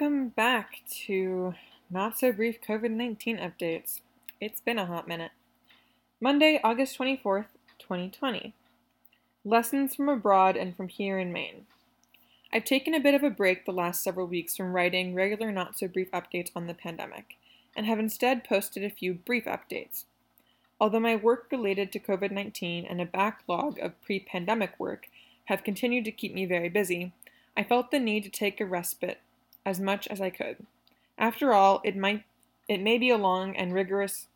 Welcome back to Not So Brief COVID 19 updates. It's been a hot minute. Monday, August 24th, 2020. Lessons from abroad and from here in Maine. I've taken a bit of a break the last several weeks from writing regular Not So Brief updates on the pandemic, and have instead posted a few brief updates. Although my work related to COVID 19 and a backlog of pre pandemic work have continued to keep me very busy, I felt the need to take a respite as much as I could. After all, it might it may be a long and rigorous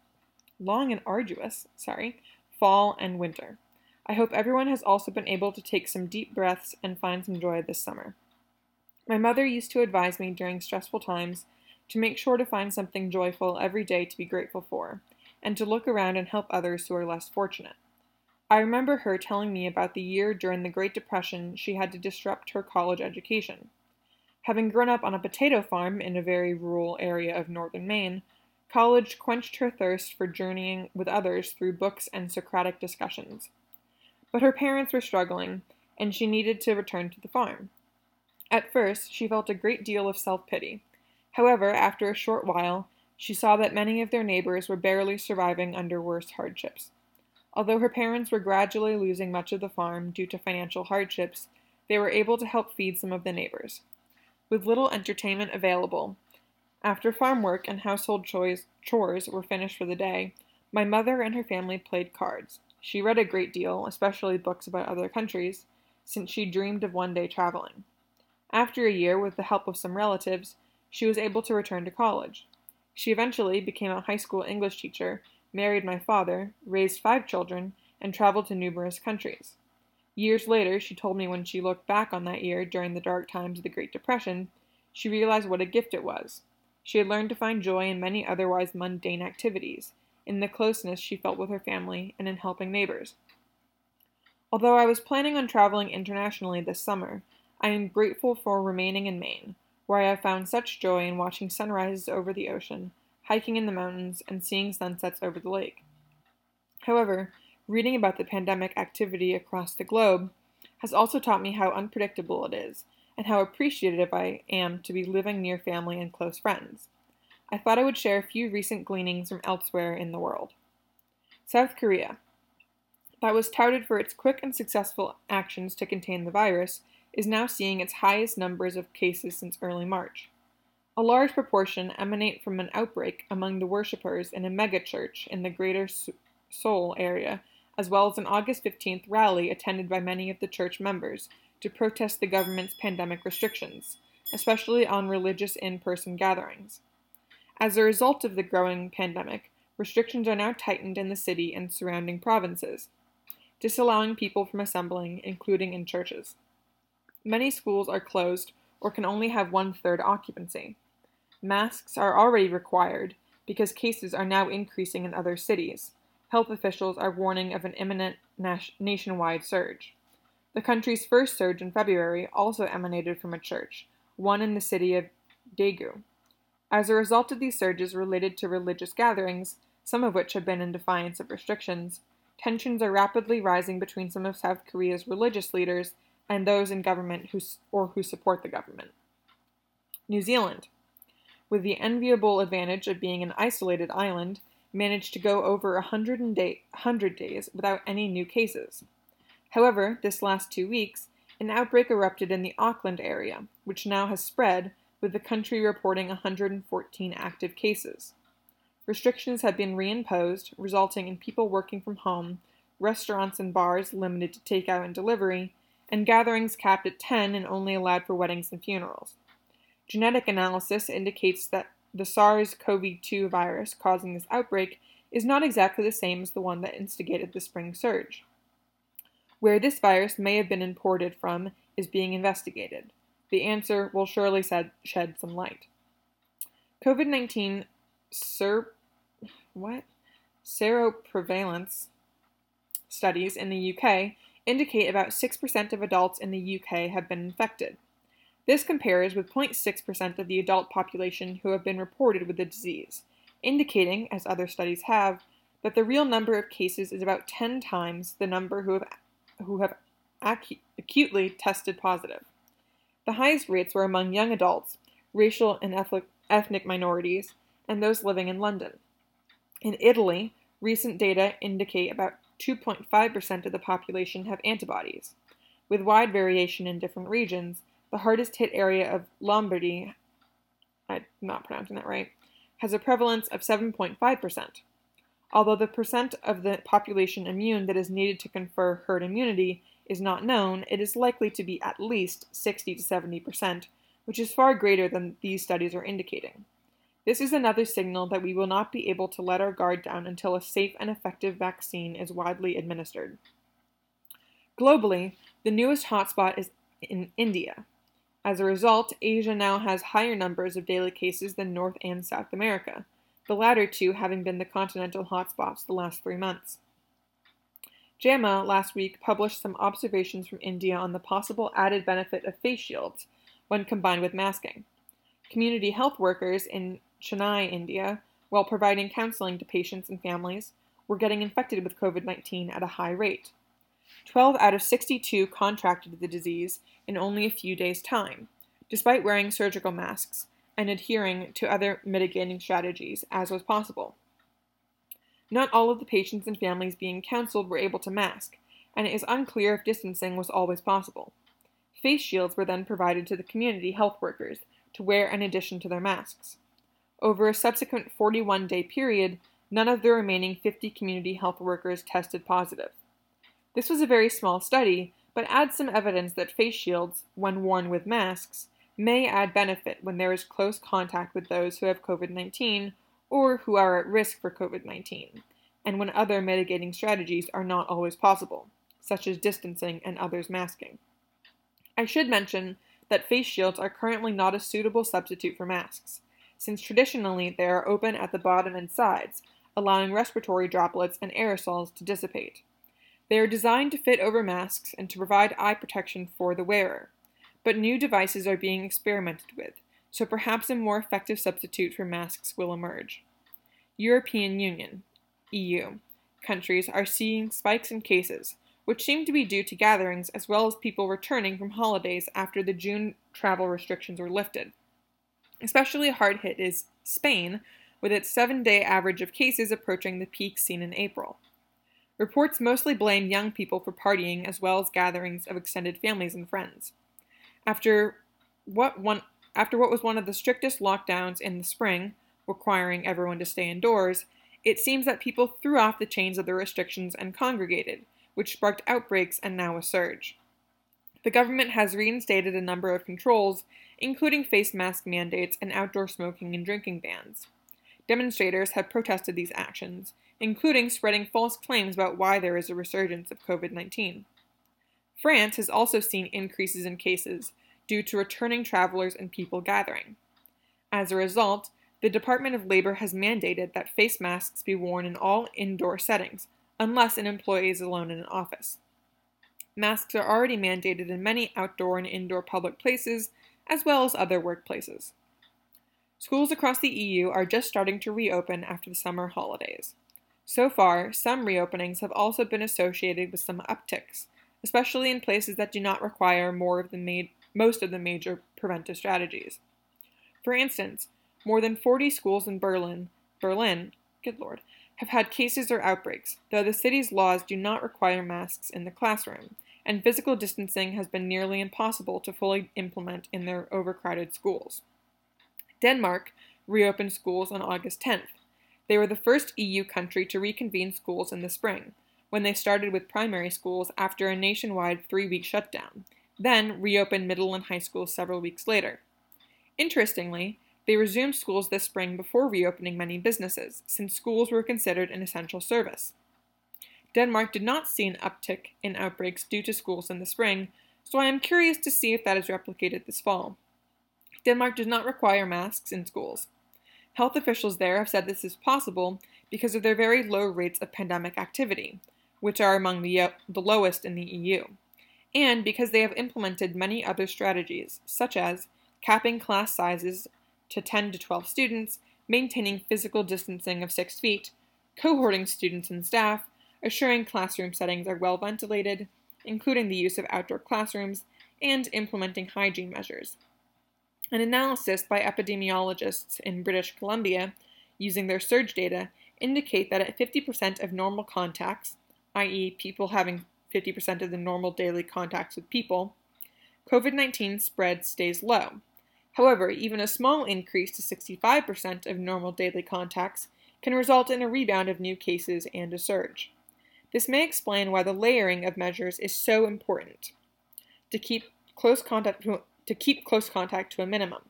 long and arduous, sorry, fall and winter. I hope everyone has also been able to take some deep breaths and find some joy this summer. My mother used to advise me during stressful times to make sure to find something joyful every day to be grateful for, and to look around and help others who are less fortunate. I remember her telling me about the year during the Great Depression she had to disrupt her college education. Having grown up on a potato farm in a very rural area of northern Maine, college quenched her thirst for journeying with others through books and Socratic discussions. But her parents were struggling, and she needed to return to the farm. At first, she felt a great deal of self pity. However, after a short while, she saw that many of their neighbors were barely surviving under worse hardships. Although her parents were gradually losing much of the farm due to financial hardships, they were able to help feed some of the neighbors. With little entertainment available, after farm work and household chores were finished for the day, my mother and her family played cards. She read a great deal, especially books about other countries, since she dreamed of one day traveling. After a year, with the help of some relatives, she was able to return to college. She eventually became a high school English teacher, married my father, raised five children, and traveled to numerous countries. Years later, she told me when she looked back on that year during the dark times of the Great Depression, she realized what a gift it was. She had learned to find joy in many otherwise mundane activities, in the closeness she felt with her family, and in helping neighbors. Although I was planning on traveling internationally this summer, I am grateful for remaining in Maine, where I have found such joy in watching sunrises over the ocean, hiking in the mountains, and seeing sunsets over the lake. However, reading about the pandemic activity across the globe has also taught me how unpredictable it is and how appreciative I am to be living near family and close friends. I thought I would share a few recent gleanings from elsewhere in the world. South Korea, that was touted for its quick and successful actions to contain the virus, is now seeing its highest numbers of cases since early March. A large proportion emanate from an outbreak among the worshippers in a megachurch in the greater Seoul area as well as an August 15th rally attended by many of the church members to protest the government's pandemic restrictions, especially on religious in person gatherings. As a result of the growing pandemic, restrictions are now tightened in the city and surrounding provinces, disallowing people from assembling, including in churches. Many schools are closed or can only have one third occupancy. Masks are already required because cases are now increasing in other cities, health officials are warning of an imminent nationwide surge. The country's first surge in February also emanated from a church, one in the city of Daegu. As a result of these surges related to religious gatherings, some of which have been in defiance of restrictions, tensions are rapidly rising between some of South Korea's religious leaders and those in government who, or who support the government. New Zealand. With the enviable advantage of being an isolated island, managed to go over 100, day, 100 days without any new cases. However, this last two weeks, an outbreak erupted in the Auckland area, which now has spread, with the country reporting 114 active cases. Restrictions have been reimposed, resulting in people working from home, restaurants and bars limited to takeout and delivery, and gatherings capped at 10 and only allowed for weddings and funerals. Genetic analysis indicates that the SARS CoV 2 virus causing this outbreak is not exactly the same as the one that instigated the spring surge. Where this virus may have been imported from is being investigated. The answer will surely shed some light. COVID 19 ser- what? seroprevalence studies in the UK indicate about 6% of adults in the UK have been infected. This compares with 0.6% of the adult population who have been reported with the disease, indicating, as other studies have, that the real number of cases is about 10 times the number who have, who have acu- acutely tested positive. The highest rates were among young adults, racial and ethnic minorities, and those living in London. In Italy, recent data indicate about 2.5% of the population have antibodies. With wide variation in different regions, the hardest hit area of Lombardy, I'm not pronouncing that right, has a prevalence of 7.5%. Although the percent of the population immune that is needed to confer herd immunity is not known, it is likely to be at least 60 to 70%, which is far greater than these studies are indicating. This is another signal that we will not be able to let our guard down until a safe and effective vaccine is widely administered. Globally, the newest hotspot is in India. As a result, Asia now has higher numbers of daily cases than North and South America, the latter two having been the continental hotspots the last three months. JAMA last week published some observations from India on the possible added benefit of face shields when combined with masking. Community health workers in Chennai, India, while providing counseling to patients and families, were getting infected with COVID 19 at a high rate. 12 out of 62 contracted the disease in only a few days' time, despite wearing surgical masks and adhering to other mitigating strategies as was possible. Not all of the patients and families being counseled were able to mask, and it is unclear if distancing was always possible. Face shields were then provided to the community health workers to wear in addition to their masks. Over a subsequent 41 day period, none of the remaining 50 community health workers tested positive. This was a very small study, but adds some evidence that face shields, when worn with masks, may add benefit when there is close contact with those who have COVID 19 or who are at risk for COVID 19, and when other mitigating strategies are not always possible, such as distancing and others masking. I should mention that face shields are currently not a suitable substitute for masks since traditionally they are open at the bottom and sides, allowing respiratory droplets and aerosols to dissipate. They are designed to fit over masks and to provide eye protection for the wearer. But new devices are being experimented with, so perhaps a more effective substitute for masks will emerge. European Union, EU, countries are seeing spikes in cases, which seem to be due to gatherings as well as people returning from holidays after the June travel restrictions were lifted. Especially hard hit is Spain, with its seven day average of cases approaching the peak seen in April. Reports mostly blame young people for partying as well as gatherings of extended families and friends. After what, one, after what was one of the strictest lockdowns in the spring, requiring everyone to stay indoors, it seems that people threw off the chains of the restrictions and congregated, which sparked outbreaks and now a surge. The government has reinstated a number of controls including face mask mandates and outdoor smoking and drinking bans. Demonstrators have protested these actions, including spreading false claims about why there is a resurgence of COVID 19. France has also seen increases in cases due to returning travelers and people gathering. As a result, the Department of Labor has mandated that face masks be worn in all indoor settings, unless an employee is alone in an office. Masks are already mandated in many outdoor and indoor public places, as well as other workplaces. Schools across the EU are just starting to reopen after the summer holidays. So far, some reopenings have also been associated with some upticks, especially in places that do not require more of the ma- most of the major preventive strategies. For instance, more than 40 schools in Berlin, Berlin, good lord, have had cases or outbreaks, though the city's laws do not require masks in the classroom, and physical distancing has been nearly impossible to fully implement in their overcrowded schools. Denmark reopened schools on August 10th. They were the first EU country to reconvene schools in the spring, when they started with primary schools after a nationwide three week shutdown, then reopened middle and high schools several weeks later. Interestingly, they resumed schools this spring before reopening many businesses, since schools were considered an essential service. Denmark did not see an uptick in outbreaks due to schools in the spring, so I am curious to see if that is replicated this fall. Denmark does not require masks in schools. Health officials there have said this is possible because of their very low rates of pandemic activity, which are among the, uh, the lowest in the EU, and because they have implemented many other strategies, such as capping class sizes to 10 to 12 students, maintaining physical distancing of 6 feet, cohorting students and staff, assuring classroom settings are well ventilated, including the use of outdoor classrooms, and implementing hygiene measures. An analysis by epidemiologists in British Columbia using their surge data indicate that at 50% of normal contacts, i.e., people having 50% of the normal daily contacts with people, COVID 19 spread stays low. However, even a small increase to 65% of normal daily contacts can result in a rebound of new cases and a surge. This may explain why the layering of measures is so important to keep close contact to, keep close contact to a minimum.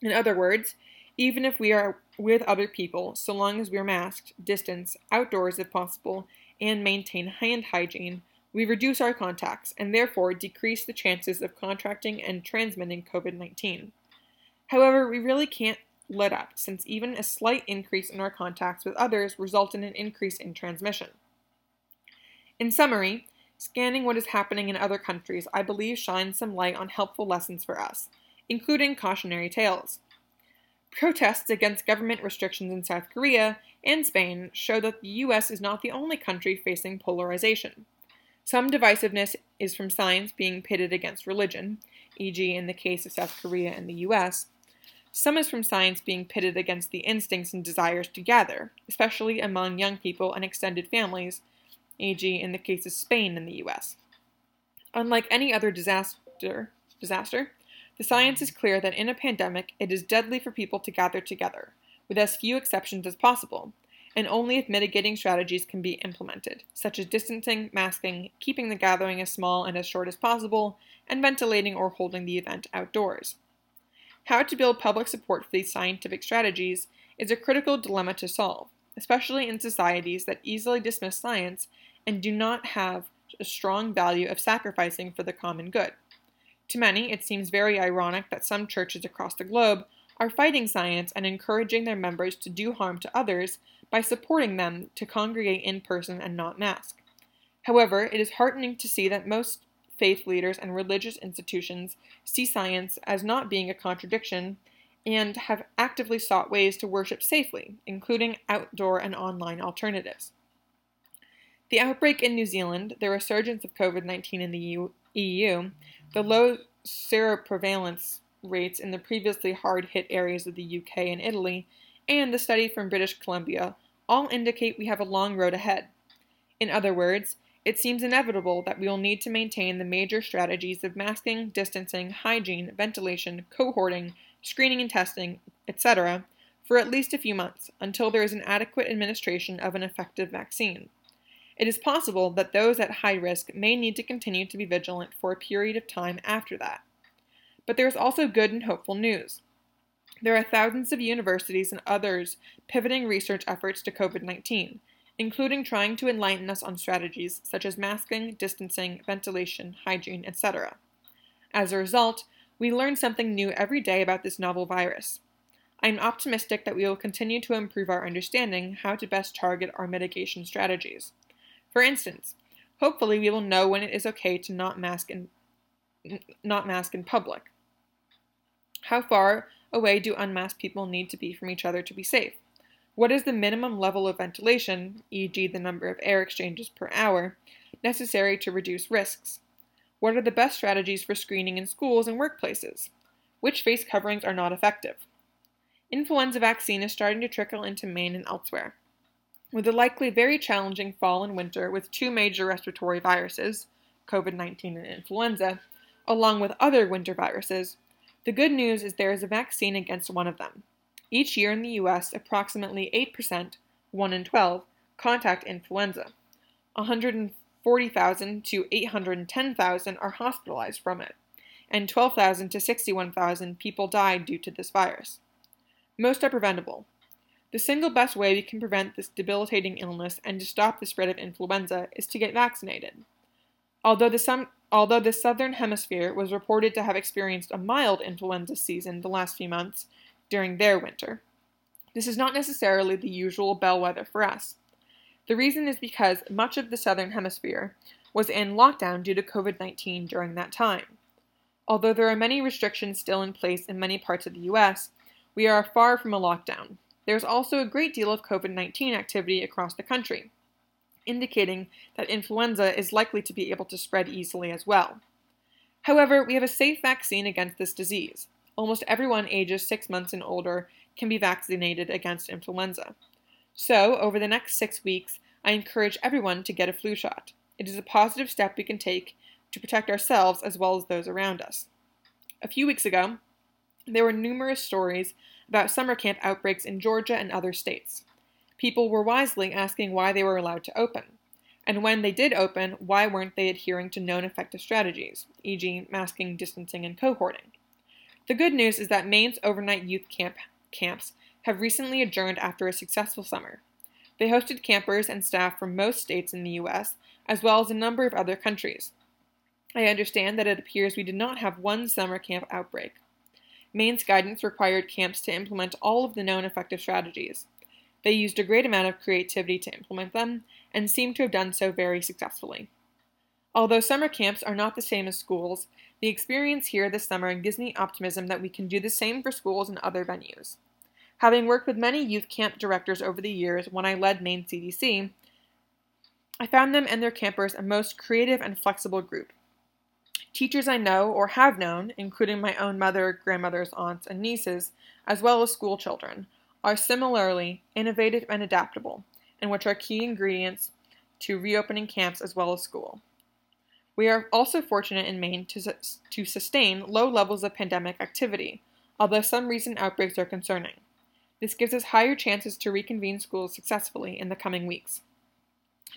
In other words, even if we are with other people, so long as we're masked, distance, outdoors if possible, and maintain hand hygiene, we reduce our contacts and therefore decrease the chances of contracting and transmitting COVID 19. However, we really can't let up, since even a slight increase in our contacts with others results in an increase in transmission. In summary, scanning what is happening in other countries, I believe shines some light on helpful lessons for us, including cautionary tales. Protests against government restrictions in South Korea and Spain show that the US is not the only country facing polarization. Some divisiveness is from science being pitted against religion, e.g., in the case of South Korea and the US. Some is from science being pitted against the instincts and desires to gather, especially among young people and extended families, e.g., in the case of Spain and the US. Unlike any other disaster, disaster, the science is clear that in a pandemic it is deadly for people to gather together, with as few exceptions as possible, and only if mitigating strategies can be implemented, such as distancing, masking, keeping the gathering as small and as short as possible, and ventilating or holding the event outdoors. How to build public support for these scientific strategies is a critical dilemma to solve, especially in societies that easily dismiss science and do not have a strong value of sacrificing for the common good. To many, it seems very ironic that some churches across the globe are fighting science and encouraging their members to do harm to others by supporting them to congregate in person and not mask. However, it is heartening to see that most faith leaders and religious institutions see science as not being a contradiction and have actively sought ways to worship safely, including outdoor and online alternatives. The outbreak in New Zealand, the resurgence of COVID 19 in the EU, the low seroprevalence rates in the previously hard hit areas of the UK and Italy, and the study from British Columbia all indicate we have a long road ahead. In other words, it seems inevitable that we will need to maintain the major strategies of masking, distancing, hygiene, ventilation, cohorting, screening and testing, etc., for at least a few months until there is an adequate administration of an effective vaccine. It is possible that those at high risk may need to continue to be vigilant for a period of time after that. But there is also good and hopeful news. There are thousands of universities and others pivoting research efforts to COVID 19, including trying to enlighten us on strategies such as masking, distancing, ventilation, hygiene, etc. As a result, we learn something new every day about this novel virus. I am optimistic that we will continue to improve our understanding how to best target our mitigation strategies. For instance, hopefully we will know when it is okay to not mask in not mask in public. How far away do unmasked people need to be from each other to be safe? What is the minimum level of ventilation, e.g., the number of air exchanges per hour, necessary to reduce risks? What are the best strategies for screening in schools and workplaces? Which face coverings are not effective? Influenza vaccine is starting to trickle into Maine and elsewhere. With a likely very challenging fall and winter with two major respiratory viruses, COVID 19 and influenza, along with other winter viruses, the good news is there is a vaccine against one of them. Each year in the U.S., approximately 8%, 1 in 12, contact influenza. 140,000 to 810,000 are hospitalized from it, and 12,000 to 61,000 people died due to this virus. Most are preventable. The single best way we can prevent this debilitating illness and to stop the spread of influenza is to get vaccinated. Although the, although the southern hemisphere was reported to have experienced a mild influenza season the last few months during their winter, this is not necessarily the usual bellwether for us. The reason is because much of the southern hemisphere was in lockdown due to COVID 19 during that time. Although there are many restrictions still in place in many parts of the US, we are far from a lockdown. There is also a great deal of COVID 19 activity across the country indicating that influenza is likely to be able to spread easily as well. However, we have a safe vaccine against this disease. almost everyone ages 6 months and older can be vaccinated against influenza. So, over the next six weeks, I encourage everyone to get a flu shot. It is a positive step we can take to protect ourselves as well as those around us. A few weeks ago, there were numerous stories about summer camp outbreaks in Georgia and other states. People were wisely asking why they were allowed to open. And when they did open, why weren't they adhering to known effective strategies, e.g., masking, distancing, and cohorting? The good news is that Maine's overnight youth camp camps have recently adjourned after a successful summer. They hosted campers and staff from most states in the U.S., as well as a number of other countries. I understand that it appears we did not have one summer camp outbreak. Maine's guidance required camps to implement all of the known effective strategies. They used a great amount of creativity to implement them, and seem to have done so very successfully. Although summer camps are not the same as schools, the experience here this summer gives me optimism that we can do the same for schools and other venues. Having worked with many youth camp directors over the years when I led Maine CDC, I found them and their campers a most creative and flexible group. Teachers I know or have known, including my own mother, grandmothers, aunts, and nieces, as well as school children, are similarly innovative and adaptable, and which are key ingredients to reopening camps as well as school. We are also fortunate in Maine to, to sustain low levels of pandemic activity, although some recent outbreaks are concerning. This gives us higher chances to reconvene schools successfully in the coming weeks.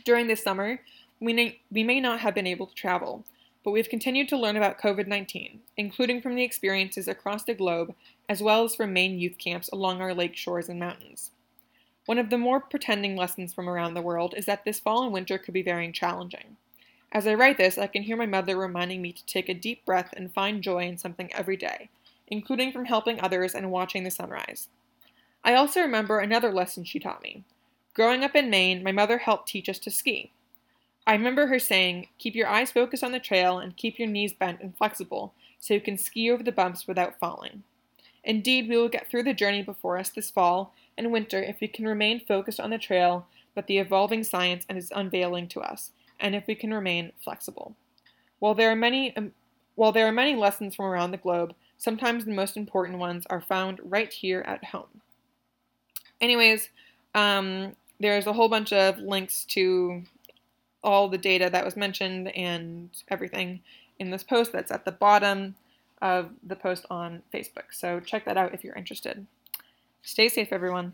During this summer, we, we may not have been able to travel, but we've continued to learn about COVID 19, including from the experiences across the globe, as well as from Maine youth camps along our lake shores and mountains. One of the more pretending lessons from around the world is that this fall and winter could be very challenging. As I write this, I can hear my mother reminding me to take a deep breath and find joy in something every day, including from helping others and watching the sunrise. I also remember another lesson she taught me. Growing up in Maine, my mother helped teach us to ski. I remember her saying, Keep your eyes focused on the trail and keep your knees bent and flexible so you can ski over the bumps without falling. Indeed, we will get through the journey before us this fall and winter if we can remain focused on the trail that the evolving science is unveiling to us, and if we can remain flexible. While there are many, um, while there are many lessons from around the globe, sometimes the most important ones are found right here at home. Anyways, um, there's a whole bunch of links to all the data that was mentioned and everything in this post that's at the bottom of the post on Facebook. So check that out if you're interested. Stay safe, everyone.